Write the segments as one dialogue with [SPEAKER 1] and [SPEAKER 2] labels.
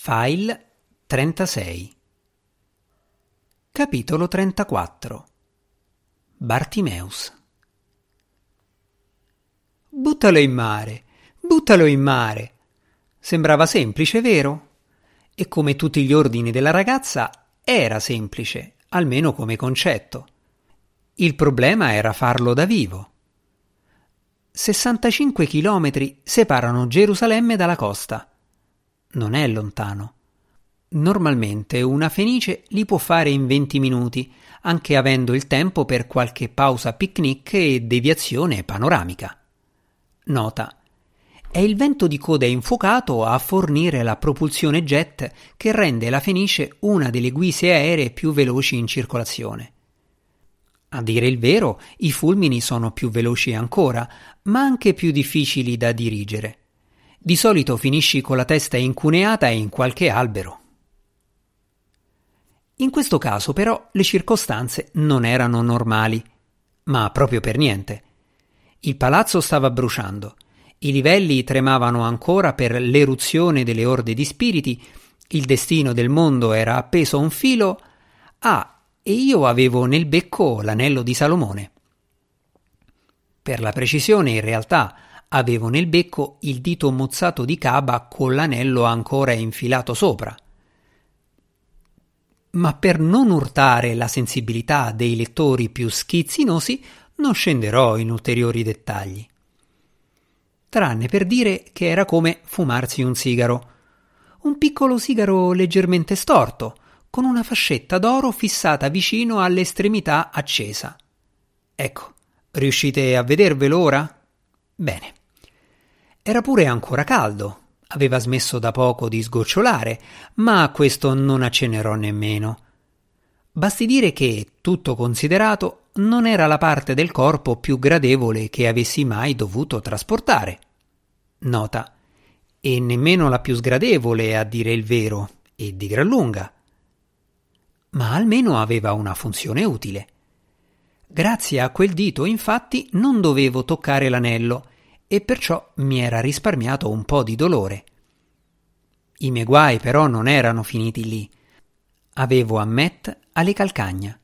[SPEAKER 1] File 36 Capitolo 34 Bartimeus Buttalo in mare, buttalo in mare. Sembrava semplice, vero? E come tutti gli ordini della ragazza, era semplice, almeno come concetto. Il problema era farlo da vivo. 65 chilometri separano Gerusalemme dalla costa non è lontano. Normalmente una fenice li può fare in 20 minuti, anche avendo il tempo per qualche pausa picnic e deviazione panoramica. Nota. È il vento di coda infuocato a fornire la propulsione jet che rende la Fenice una delle guise aeree più veloci in circolazione. A dire il vero, i fulmini sono più veloci ancora, ma anche più difficili da dirigere. Di solito finisci con la testa incuneata in qualche albero. In questo caso però le circostanze non erano normali, ma proprio per niente. Il palazzo stava bruciando, i livelli tremavano ancora per l'eruzione delle orde di spiriti, il destino del mondo era appeso a un filo, ah, e io avevo nel becco l'anello di Salomone. Per la precisione, in realtà, Avevo nel becco il dito mozzato di Caba con l'anello ancora infilato sopra. Ma per non urtare la sensibilità dei lettori più schizzinosi, non scenderò in ulteriori dettagli. Tranne per dire che era come fumarsi un sigaro. Un piccolo sigaro leggermente storto, con una fascetta d'oro fissata vicino all'estremità accesa. Ecco, riuscite a vedervelo ora? Bene. Era pure ancora caldo, aveva smesso da poco di sgocciolare, ma a questo non accenerò nemmeno. Basti dire che, tutto considerato, non era la parte del corpo più gradevole che avessi mai dovuto trasportare. Nota. E nemmeno la più sgradevole, a dire il vero, e di gran lunga. Ma almeno aveva una funzione utile. Grazie a quel dito, infatti, non dovevo toccare l'anello e perciò mi era risparmiato un po' di dolore. I miei guai però non erano finiti lì. Avevo a Met alle calcagna.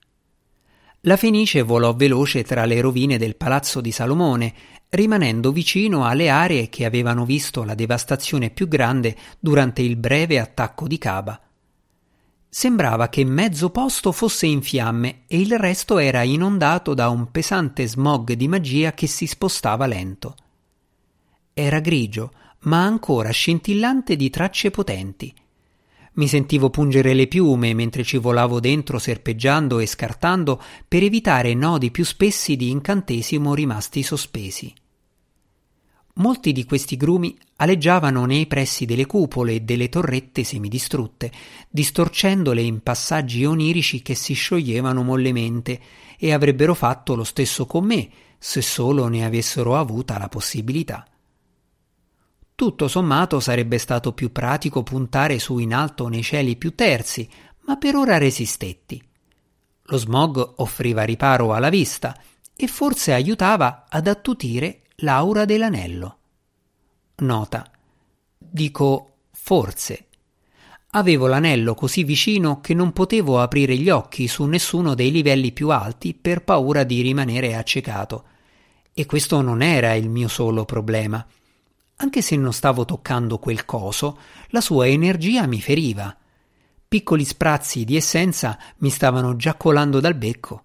[SPEAKER 1] La Fenice volò veloce tra le rovine del palazzo di Salomone, rimanendo vicino alle aree che avevano visto la devastazione più grande durante il breve attacco di Caba. Sembrava che mezzo posto fosse in fiamme e il resto era inondato da un pesante smog di magia che si spostava lento. Era grigio, ma ancora scintillante di tracce potenti. Mi sentivo pungere le piume mentre ci volavo dentro serpeggiando e scartando per evitare nodi più spessi di incantesimo rimasti sospesi. Molti di questi grumi aleggiavano nei pressi delle cupole e delle torrette semidistrutte, distorcendole in passaggi onirici che si scioglievano mollemente e avrebbero fatto lo stesso con me se solo ne avessero avuta la possibilità. Tutto sommato sarebbe stato più pratico puntare su in alto nei cieli più terzi, ma per ora resistetti. Lo smog offriva riparo alla vista e forse aiutava ad attutire l'aura dell'anello. Nota. Dico forse. Avevo l'anello così vicino che non potevo aprire gli occhi su nessuno dei livelli più alti per paura di rimanere accecato. E questo non era il mio solo problema. Anche se non stavo toccando quel coso, la sua energia mi feriva. Piccoli sprazzi di essenza mi stavano già colando dal becco.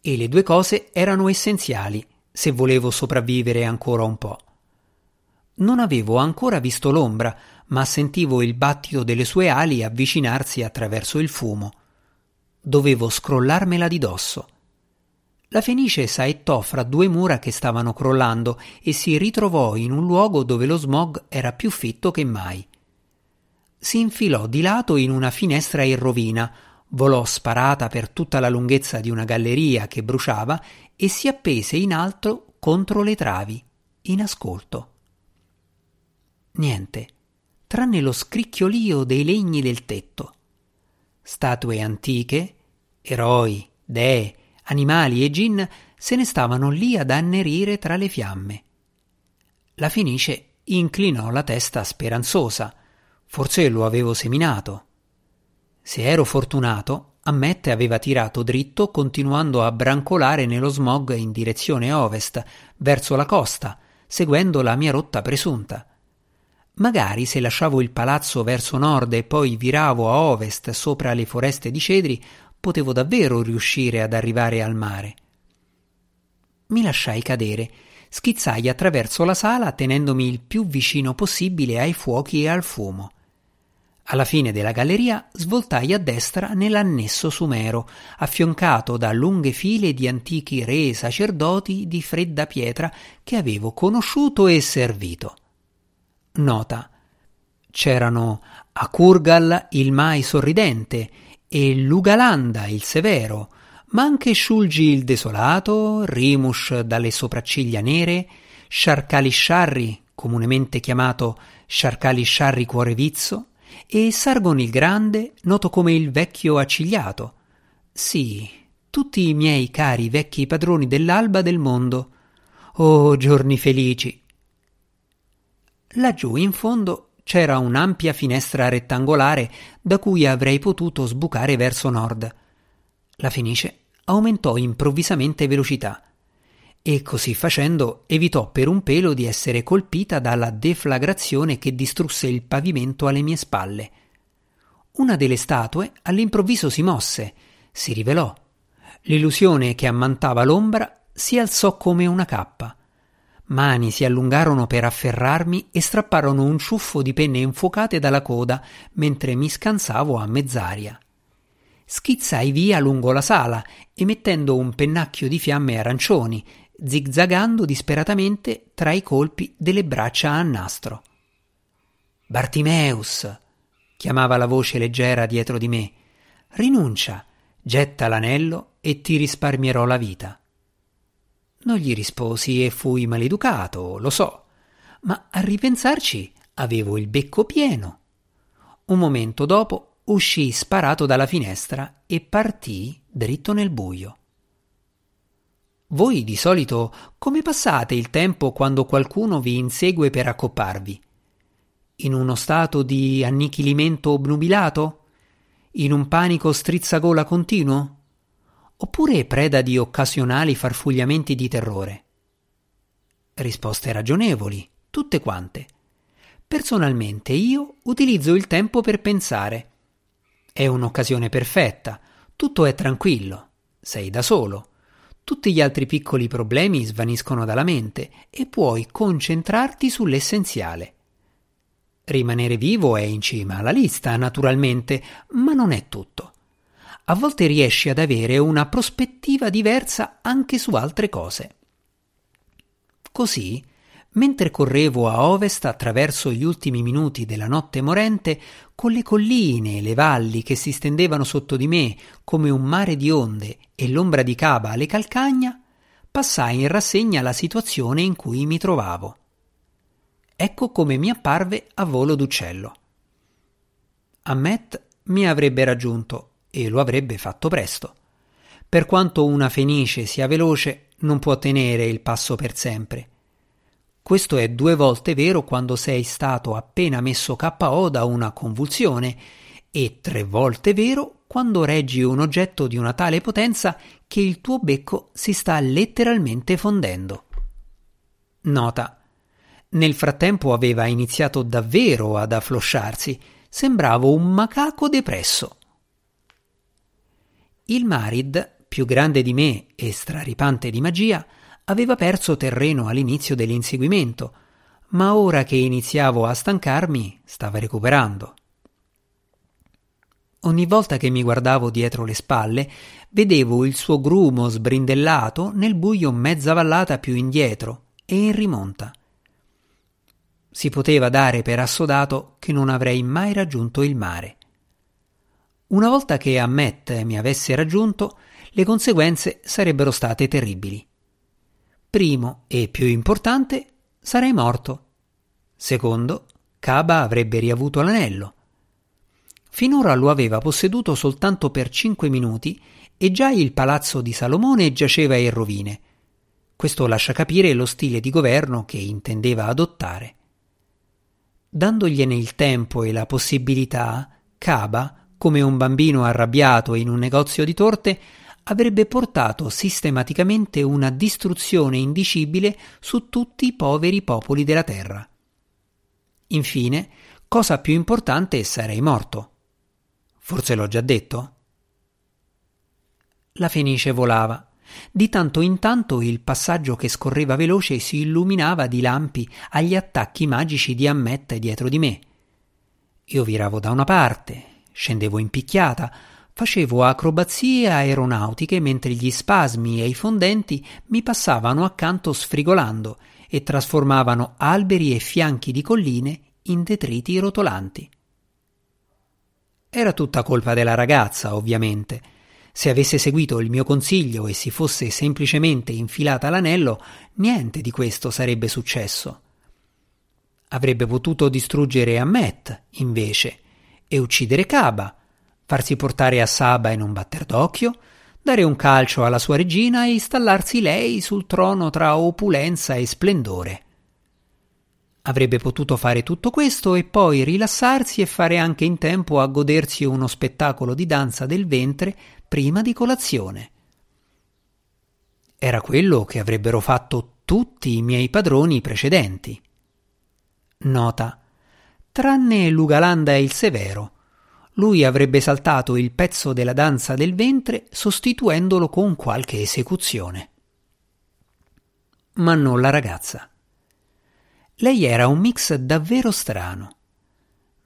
[SPEAKER 1] E le due cose erano essenziali se volevo sopravvivere ancora un po'. Non avevo ancora visto l'ombra, ma sentivo il battito delle sue ali avvicinarsi attraverso il fumo. Dovevo scrollarmela di dosso. La Fenice saettò fra due mura che stavano crollando e si ritrovò in un luogo dove lo smog era più fitto che mai. Si infilò di lato in una finestra in rovina, volò sparata per tutta la lunghezza di una galleria che bruciava e si appese in alto contro le travi, in ascolto. Niente, tranne lo scricchiolio dei legni del tetto. Statue antiche, eroi, dee, animali e gin se ne stavano lì ad annerire tra le fiamme. La Fenice inclinò la testa speranzosa. Forse lo avevo seminato. Se ero fortunato, Ammette aveva tirato dritto continuando a brancolare nello smog in direzione ovest, verso la costa, seguendo la mia rotta presunta. Magari se lasciavo il palazzo verso nord e poi viravo a ovest sopra le foreste di cedri, potevo davvero riuscire ad arrivare al mare. Mi lasciai cadere, schizzai attraverso la sala tenendomi il più vicino possibile ai fuochi e al fumo. Alla fine della galleria svoltai a destra nell'annesso sumero, affioncato da lunghe file di antichi re e sacerdoti di fredda pietra che avevo conosciuto e servito. Nota. C'erano Akurgal il Mai sorridente e Lugalanda il severo, ma anche Shulgi il desolato, Rimush dalle sopracciglia nere, Sharkali Sharri, comunemente chiamato Sharkali Sharri cuore vizzo, e Sargon il grande, noto come il vecchio accigliato. Sì, tutti i miei cari vecchi padroni dell'alba del mondo. Oh, giorni felici! Laggiù in fondo c'era un'ampia finestra rettangolare da cui avrei potuto sbucare verso nord. La Fenice aumentò improvvisamente velocità e così facendo evitò per un pelo di essere colpita dalla deflagrazione che distrusse il pavimento alle mie spalle. Una delle statue all'improvviso si mosse, si rivelò. L'illusione che ammantava l'ombra si alzò come una cappa. Mani si allungarono per afferrarmi e strapparono un ciuffo di penne infuocate dalla coda mentre mi scansavo a mezz'aria. Schizzai via lungo la sala, emettendo un pennacchio di fiamme arancioni, zigzagando disperatamente tra i colpi delle braccia a nastro. Bartimeus! chiamava la voce leggera dietro di me. Rinuncia, getta l'anello e ti risparmierò la vita. Non gli risposi e fui maleducato, lo so, ma a ripensarci avevo il becco pieno. Un momento dopo uscii sparato dalla finestra e partii dritto nel buio. Voi di solito come passate il tempo quando qualcuno vi insegue per accopparvi? In uno stato di annichilimento obnubilato? In un panico strizzagola continuo? Oppure preda di occasionali farfugliamenti di terrore? Risposte ragionevoli, tutte quante. Personalmente io utilizzo il tempo per pensare. È un'occasione perfetta, tutto è tranquillo, sei da solo. Tutti gli altri piccoli problemi svaniscono dalla mente e puoi concentrarti sull'essenziale. Rimanere vivo è in cima alla lista, naturalmente, ma non è tutto a volte riesci ad avere una prospettiva diversa anche su altre cose. Così, mentre correvo a ovest attraverso gli ultimi minuti della notte morente, con le colline e le valli che si stendevano sotto di me come un mare di onde e l'ombra di Caba alle calcagna, passai in rassegna la situazione in cui mi trovavo. Ecco come mi apparve a volo d'uccello. Ammet mi avrebbe raggiunto e lo avrebbe fatto presto. Per quanto una fenice sia veloce, non può tenere il passo per sempre. Questo è due volte vero quando sei stato appena messo KO da una convulsione e tre volte vero quando reggi un oggetto di una tale potenza che il tuo becco si sta letteralmente fondendo. Nota. Nel frattempo aveva iniziato davvero ad afflosciarsi, sembravo un macaco depresso. Il Marid, più grande di me e straripante di magia, aveva perso terreno all'inizio dell'inseguimento, ma ora che iniziavo a stancarmi stava recuperando. Ogni volta che mi guardavo dietro le spalle, vedevo il suo grumo sbrindellato nel buio mezza vallata più indietro e in rimonta. Si poteva dare per assodato che non avrei mai raggiunto il mare. Una volta che Ammet mi avesse raggiunto, le conseguenze sarebbero state terribili. Primo e più importante, sarei morto. Secondo, Kaba avrebbe riavuto l'anello. Finora lo aveva posseduto soltanto per cinque minuti e già il palazzo di Salomone giaceva in rovine. Questo lascia capire lo stile di governo che intendeva adottare. Dandogliene il tempo e la possibilità, Caba, come un bambino arrabbiato in un negozio di torte, avrebbe portato sistematicamente una distruzione indicibile su tutti i poveri popoli della terra. Infine, cosa più importante, sarei morto. Forse l'ho già detto? La fenice volava. Di tanto in tanto il passaggio che scorreva veloce si illuminava di lampi agli attacchi magici di Ammet dietro di me. Io viravo da una parte, scendevo in picchiata, facevo acrobazie aeronautiche mentre gli spasmi e i fondenti mi passavano accanto sfrigolando e trasformavano alberi e fianchi di colline in detriti rotolanti. Era tutta colpa della ragazza, ovviamente. Se avesse seguito il mio consiglio e si fosse semplicemente infilata l'anello, niente di questo sarebbe successo. Avrebbe potuto distruggere Ammet, invece, e uccidere Kaba, farsi portare a Saba in un batter d'occhio, dare un calcio alla sua regina e installarsi lei sul trono tra opulenza e splendore. Avrebbe potuto fare tutto questo e poi rilassarsi e fare anche in tempo a godersi uno spettacolo di danza del ventre prima di colazione. Era quello che avrebbero fatto tutti i miei padroni precedenti. Nota. Tranne Lugalanda e il Severo. Lui avrebbe saltato il pezzo della danza del ventre sostituendolo con qualche esecuzione. Ma non la ragazza. Lei era un mix davvero strano.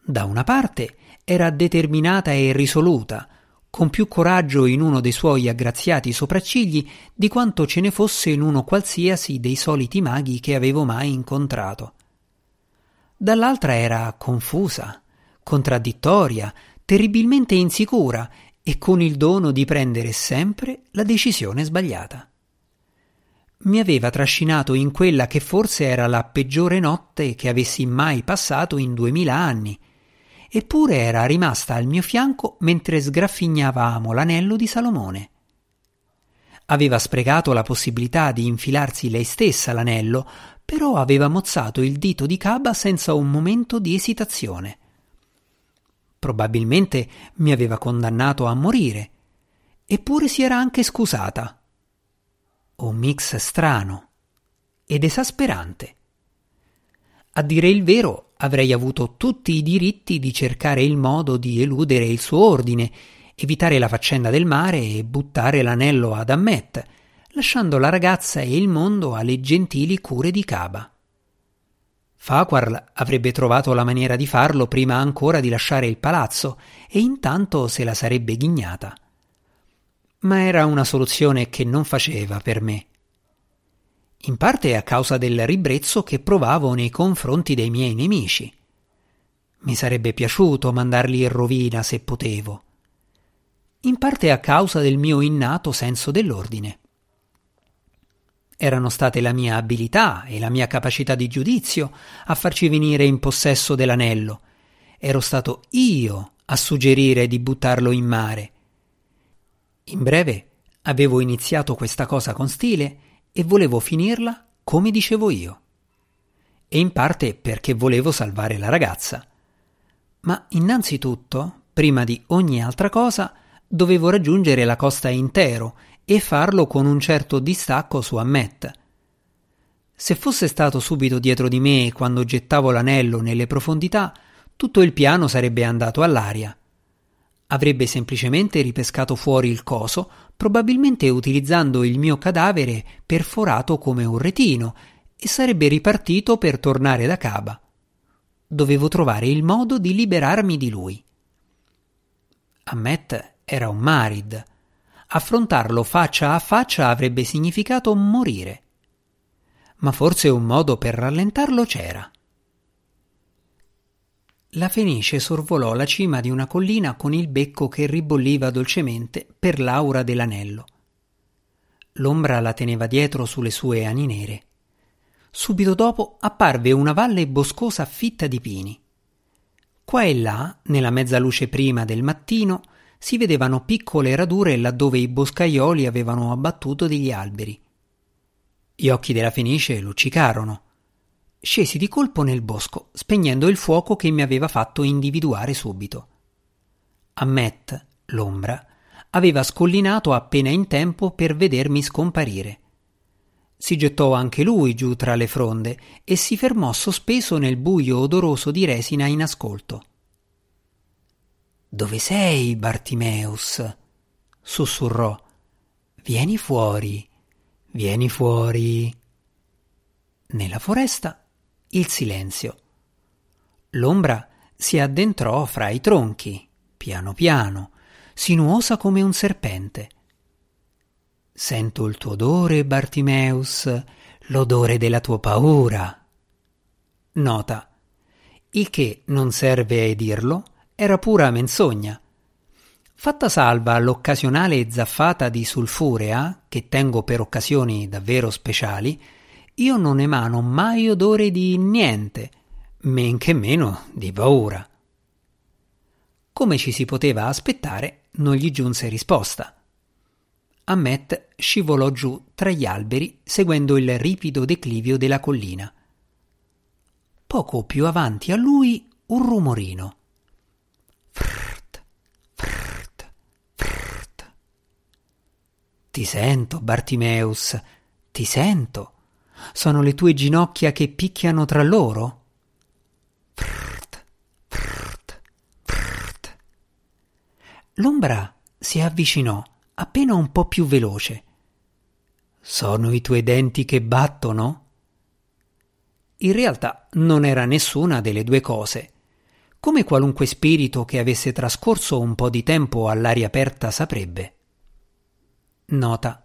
[SPEAKER 1] Da una parte era determinata e risoluta, con più coraggio in uno dei suoi aggraziati sopraccigli di quanto ce ne fosse in uno qualsiasi dei soliti maghi che avevo mai incontrato. Dall'altra era confusa, contraddittoria, terribilmente insicura e con il dono di prendere sempre la decisione sbagliata mi aveva trascinato in quella che forse era la peggiore notte che avessi mai passato in duemila anni, eppure era rimasta al mio fianco mentre sgraffignavamo l'anello di Salomone. Aveva sprecato la possibilità di infilarsi lei stessa l'anello, però aveva mozzato il dito di Caba senza un momento di esitazione. Probabilmente mi aveva condannato a morire, eppure si era anche scusata un mix strano ed esasperante. A dire il vero, avrei avuto tutti i diritti di cercare il modo di eludere il suo ordine, evitare la faccenda del mare e buttare l'anello ad Ammet, lasciando la ragazza e il mondo alle gentili cure di Caba. Faquarl avrebbe trovato la maniera di farlo prima ancora di lasciare il palazzo e intanto se la sarebbe ghignata ma era una soluzione che non faceva per me. In parte a causa del ribrezzo che provavo nei confronti dei miei nemici. Mi sarebbe piaciuto mandarli in rovina se potevo. In parte a causa del mio innato senso dell'ordine. Erano state la mia abilità e la mia capacità di giudizio a farci venire in possesso dell'anello. Ero stato io a suggerire di buttarlo in mare in breve, avevo iniziato questa cosa con stile e volevo finirla come dicevo io. E in parte perché volevo salvare la ragazza. Ma innanzitutto, prima di ogni altra cosa, dovevo raggiungere la costa intero e farlo con un certo distacco su Ammet. Se fosse stato subito dietro di me quando gettavo l'anello nelle profondità, tutto il piano sarebbe andato all'aria. Avrebbe semplicemente ripescato fuori il coso, probabilmente utilizzando il mio cadavere perforato come un retino, e sarebbe ripartito per tornare da Caba. Dovevo trovare il modo di liberarmi di lui. Ammet era un Marid. Affrontarlo faccia a faccia avrebbe significato morire. Ma forse un modo per rallentarlo c'era. La fenice sorvolò la cima di una collina con il becco che ribolliva dolcemente per l'aura dell'anello. L'ombra la teneva dietro sulle sue ani nere. Subito dopo apparve una valle boscosa fitta di pini. Qua e là, nella mezza luce prima del mattino, si vedevano piccole radure laddove i boscaioli avevano abbattuto degli alberi. Gli occhi della fenice luccicarono. scesi di colpo nel bosco, spegnendo il fuoco che mi aveva fatto individuare subito. Ammet, l'ombra, aveva scollinato appena in tempo per vedermi scomparire. Si gettò anche lui giù tra le fronde e si fermò sospeso nel buio odoroso di resina in ascolto. Dove sei, Bartimeus? sussurrò. Vieni fuori, vieni fuori. Nella foresta il silenzio. L'ombra si addentrò fra i tronchi, piano piano, sinuosa come un serpente. Sento il tuo odore, Bartimeus, l'odore della tua paura. Nota. Il che non serve a dirlo, era pura menzogna. Fatta salva l'occasionale zaffata di sulfurea, che tengo per occasioni davvero speciali, io non emano mai odore di niente, men che meno di paura. Come ci si poteva aspettare, non gli giunse risposta. Ammet scivolò giù tra gli alberi seguendo il ripido declivio della collina. Poco più avanti a lui un rumorino. Ti sento, Bartimeus, ti sento. Sono le tue ginocchia che picchiano tra loro? Frrt, frrt, frrt. L'ombra si avvicinò appena un po' più veloce. Sono i tuoi denti che battono? In realtà non era nessuna delle due cose. Come qualunque spirito che avesse trascorso un po' di tempo all'aria aperta saprebbe. Nota.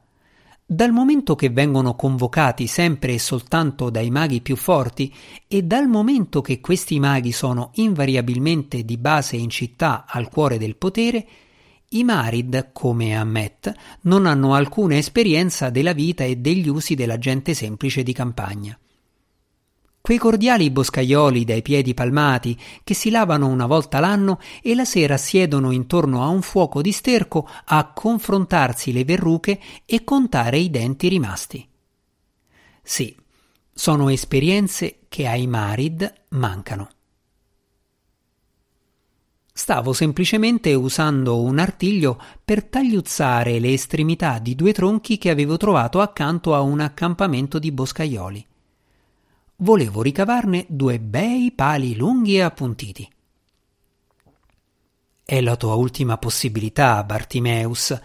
[SPEAKER 1] Dal momento che vengono convocati sempre e soltanto dai maghi più forti e dal momento che questi maghi sono invariabilmente di base in città al cuore del potere, i Marid, come Ammet, non hanno alcuna esperienza della vita e degli usi della gente semplice di campagna. Quei cordiali boscaioli dai piedi palmati che si lavano una volta l'anno e la sera siedono intorno a un fuoco di sterco a confrontarsi le verruche e contare i denti rimasti. Sì, sono esperienze che ai Marid mancano. Stavo semplicemente usando un artiglio per tagliuzzare le estremità di due tronchi che avevo trovato accanto a un accampamento di boscaioli. Volevo ricavarne due bei pali lunghi e appuntiti. È la tua ultima possibilità, Bartimeus.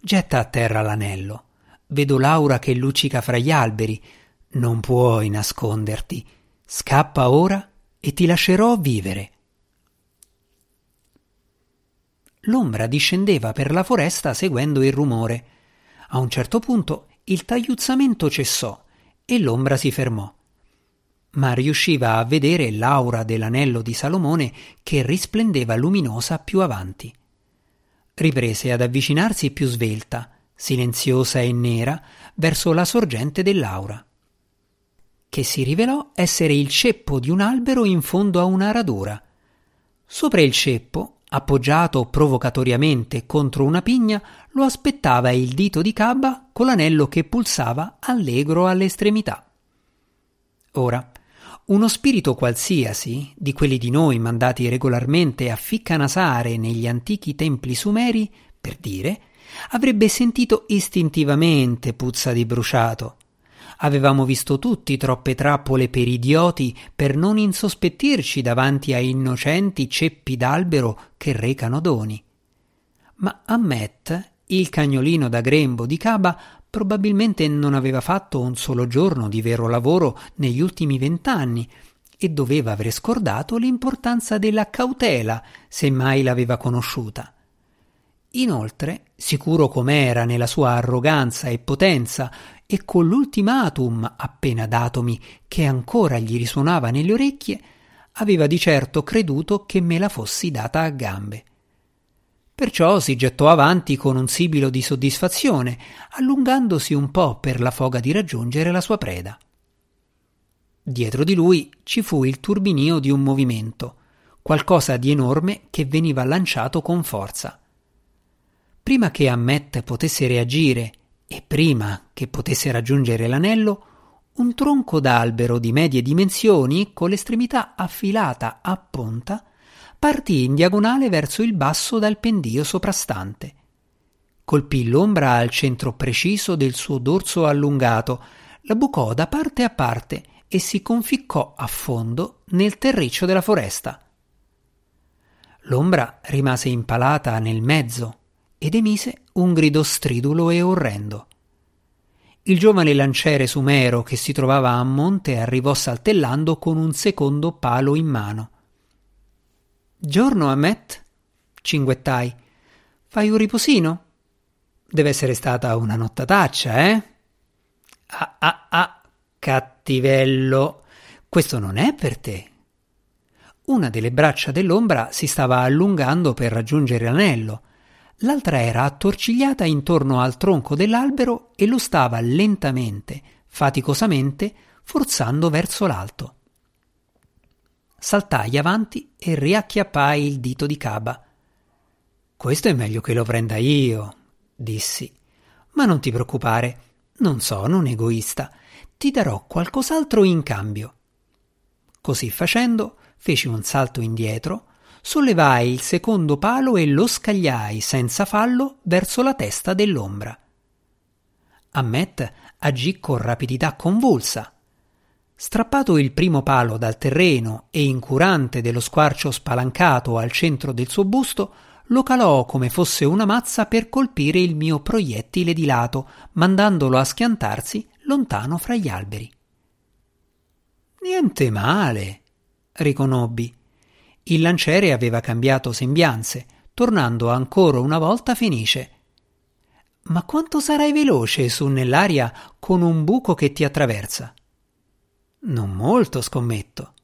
[SPEAKER 1] Getta a terra l'anello. Vedo Laura che luccica fra gli alberi. Non puoi nasconderti. Scappa ora e ti lascerò vivere. L'ombra discendeva per la foresta seguendo il rumore. A un certo punto il tagliuzzamento cessò e l'ombra si fermò. Ma riusciva a vedere l'aura dell'anello di Salomone che risplendeva luminosa più avanti. Riprese ad avvicinarsi più svelta, silenziosa e nera, verso la sorgente dell'aura, che si rivelò essere il ceppo di un albero in fondo a una radura. Sopra il ceppo Appoggiato provocatoriamente contro una pigna, lo aspettava il dito di Cabba con l'anello che pulsava allegro all'estremità. Ora, uno spirito qualsiasi, di quelli di noi mandati regolarmente a ficcanasare negli antichi templi sumeri, per dire, avrebbe sentito istintivamente puzza di bruciato Avevamo visto tutti troppe trappole per idioti per non insospettirci davanti a innocenti ceppi d'albero che recano doni. Ma Ammet, il cagnolino da grembo di Caba, probabilmente non aveva fatto un solo giorno di vero lavoro negli ultimi vent'anni e doveva aver scordato l'importanza della cautela se mai l'aveva conosciuta. Inoltre, sicuro com'era nella sua arroganza e potenza e con l'ultimatum appena datomi che ancora gli risuonava nelle orecchie, aveva di certo creduto che me la fossi data a gambe. Perciò si gettò avanti con un sibilo di soddisfazione, allungandosi un po' per la foga di raggiungere la sua preda. Dietro di lui ci fu il turbinio di un movimento, qualcosa di enorme che veniva lanciato con forza. Prima che Ammet potesse reagire e prima che potesse raggiungere l'anello, un tronco d'albero di medie dimensioni, con l'estremità affilata a punta, partì in diagonale verso il basso dal pendio soprastante. Colpì l'ombra al centro preciso del suo dorso allungato, la bucò da parte a parte e si conficcò a fondo nel terriccio della foresta. L'ombra rimase impalata nel mezzo ed emise un grido stridulo e orrendo. Il giovane lanciere sumero che si trovava a monte arrivò saltellando con un secondo palo in mano. Giorno, Ammet? cinguettai. Fai un riposino? Deve essere stata una nottataccia, eh? Ah, ah, ah, cattivello. Questo non è per te. Una delle braccia dell'ombra si stava allungando per raggiungere l'anello, l'altra era attorcigliata intorno al tronco dell'albero e lo stava lentamente, faticosamente, forzando verso l'alto. Saltai avanti e riacchiappai il dito di Caba. Questo è meglio che lo prenda io, dissi. Ma non ti preoccupare, non sono un egoista, ti darò qualcos'altro in cambio. Così facendo, feci un salto indietro, sollevai il secondo palo e lo scagliai senza fallo verso la testa dell'ombra. Ammet agì con rapidità convulsa. Strappato il primo palo dal terreno e incurante dello squarcio spalancato al centro del suo busto, lo calò come fosse una mazza per colpire il mio proiettile di lato, mandandolo a schiantarsi lontano fra gli alberi. Niente male, riconobbi. Il lanciere aveva cambiato sembianze, tornando ancora una volta fenice. Ma quanto sarai veloce su nell'aria con un buco che ti attraversa? Non molto, scommetto.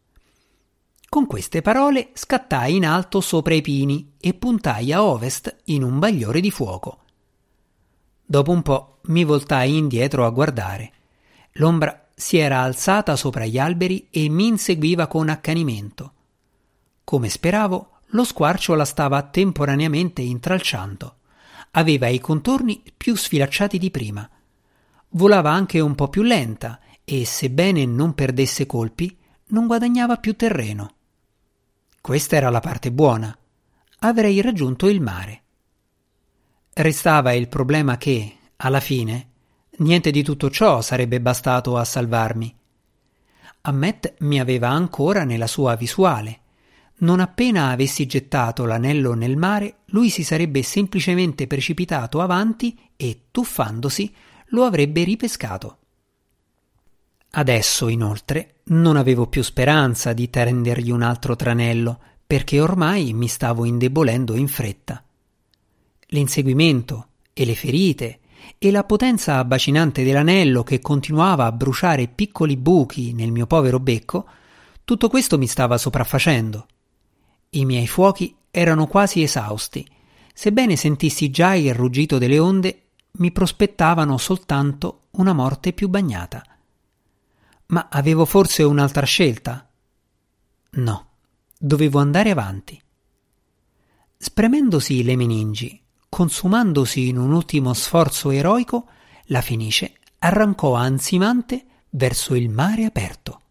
[SPEAKER 1] Con queste parole scattai in alto sopra i pini e puntai a ovest in un bagliore di fuoco. Dopo un po' mi voltai indietro a guardare. L'ombra si era alzata sopra gli alberi e mi inseguiva con accanimento. Come speravo, lo squarcio la stava temporaneamente intralciando. Aveva i contorni più sfilacciati di prima. Volava anche un po' più lenta e, sebbene non perdesse colpi, non guadagnava più terreno. Questa era la parte buona. Avrei raggiunto il mare. Restava il problema che, alla fine, Niente di tutto ciò sarebbe bastato a salvarmi. Ammet mi aveva ancora nella sua visuale. Non appena avessi gettato l'anello nel mare, lui si sarebbe semplicemente precipitato avanti e, tuffandosi, lo avrebbe ripescato. Adesso, inoltre, non avevo più speranza di tendergli un altro tranello, perché ormai mi stavo indebolendo in fretta. L'inseguimento e le ferite e la potenza abbacinante dell'anello che continuava a bruciare piccoli buchi nel mio povero becco, tutto questo mi stava sopraffacendo. I miei fuochi erano quasi esausti. Sebbene sentissi già il ruggito delle onde, mi prospettavano soltanto una morte più bagnata. Ma avevo forse un'altra scelta? No, dovevo andare avanti. Spremendosi le meningi, consumandosi in un ultimo sforzo eroico, la Fenice arrancò ansimante verso il mare aperto.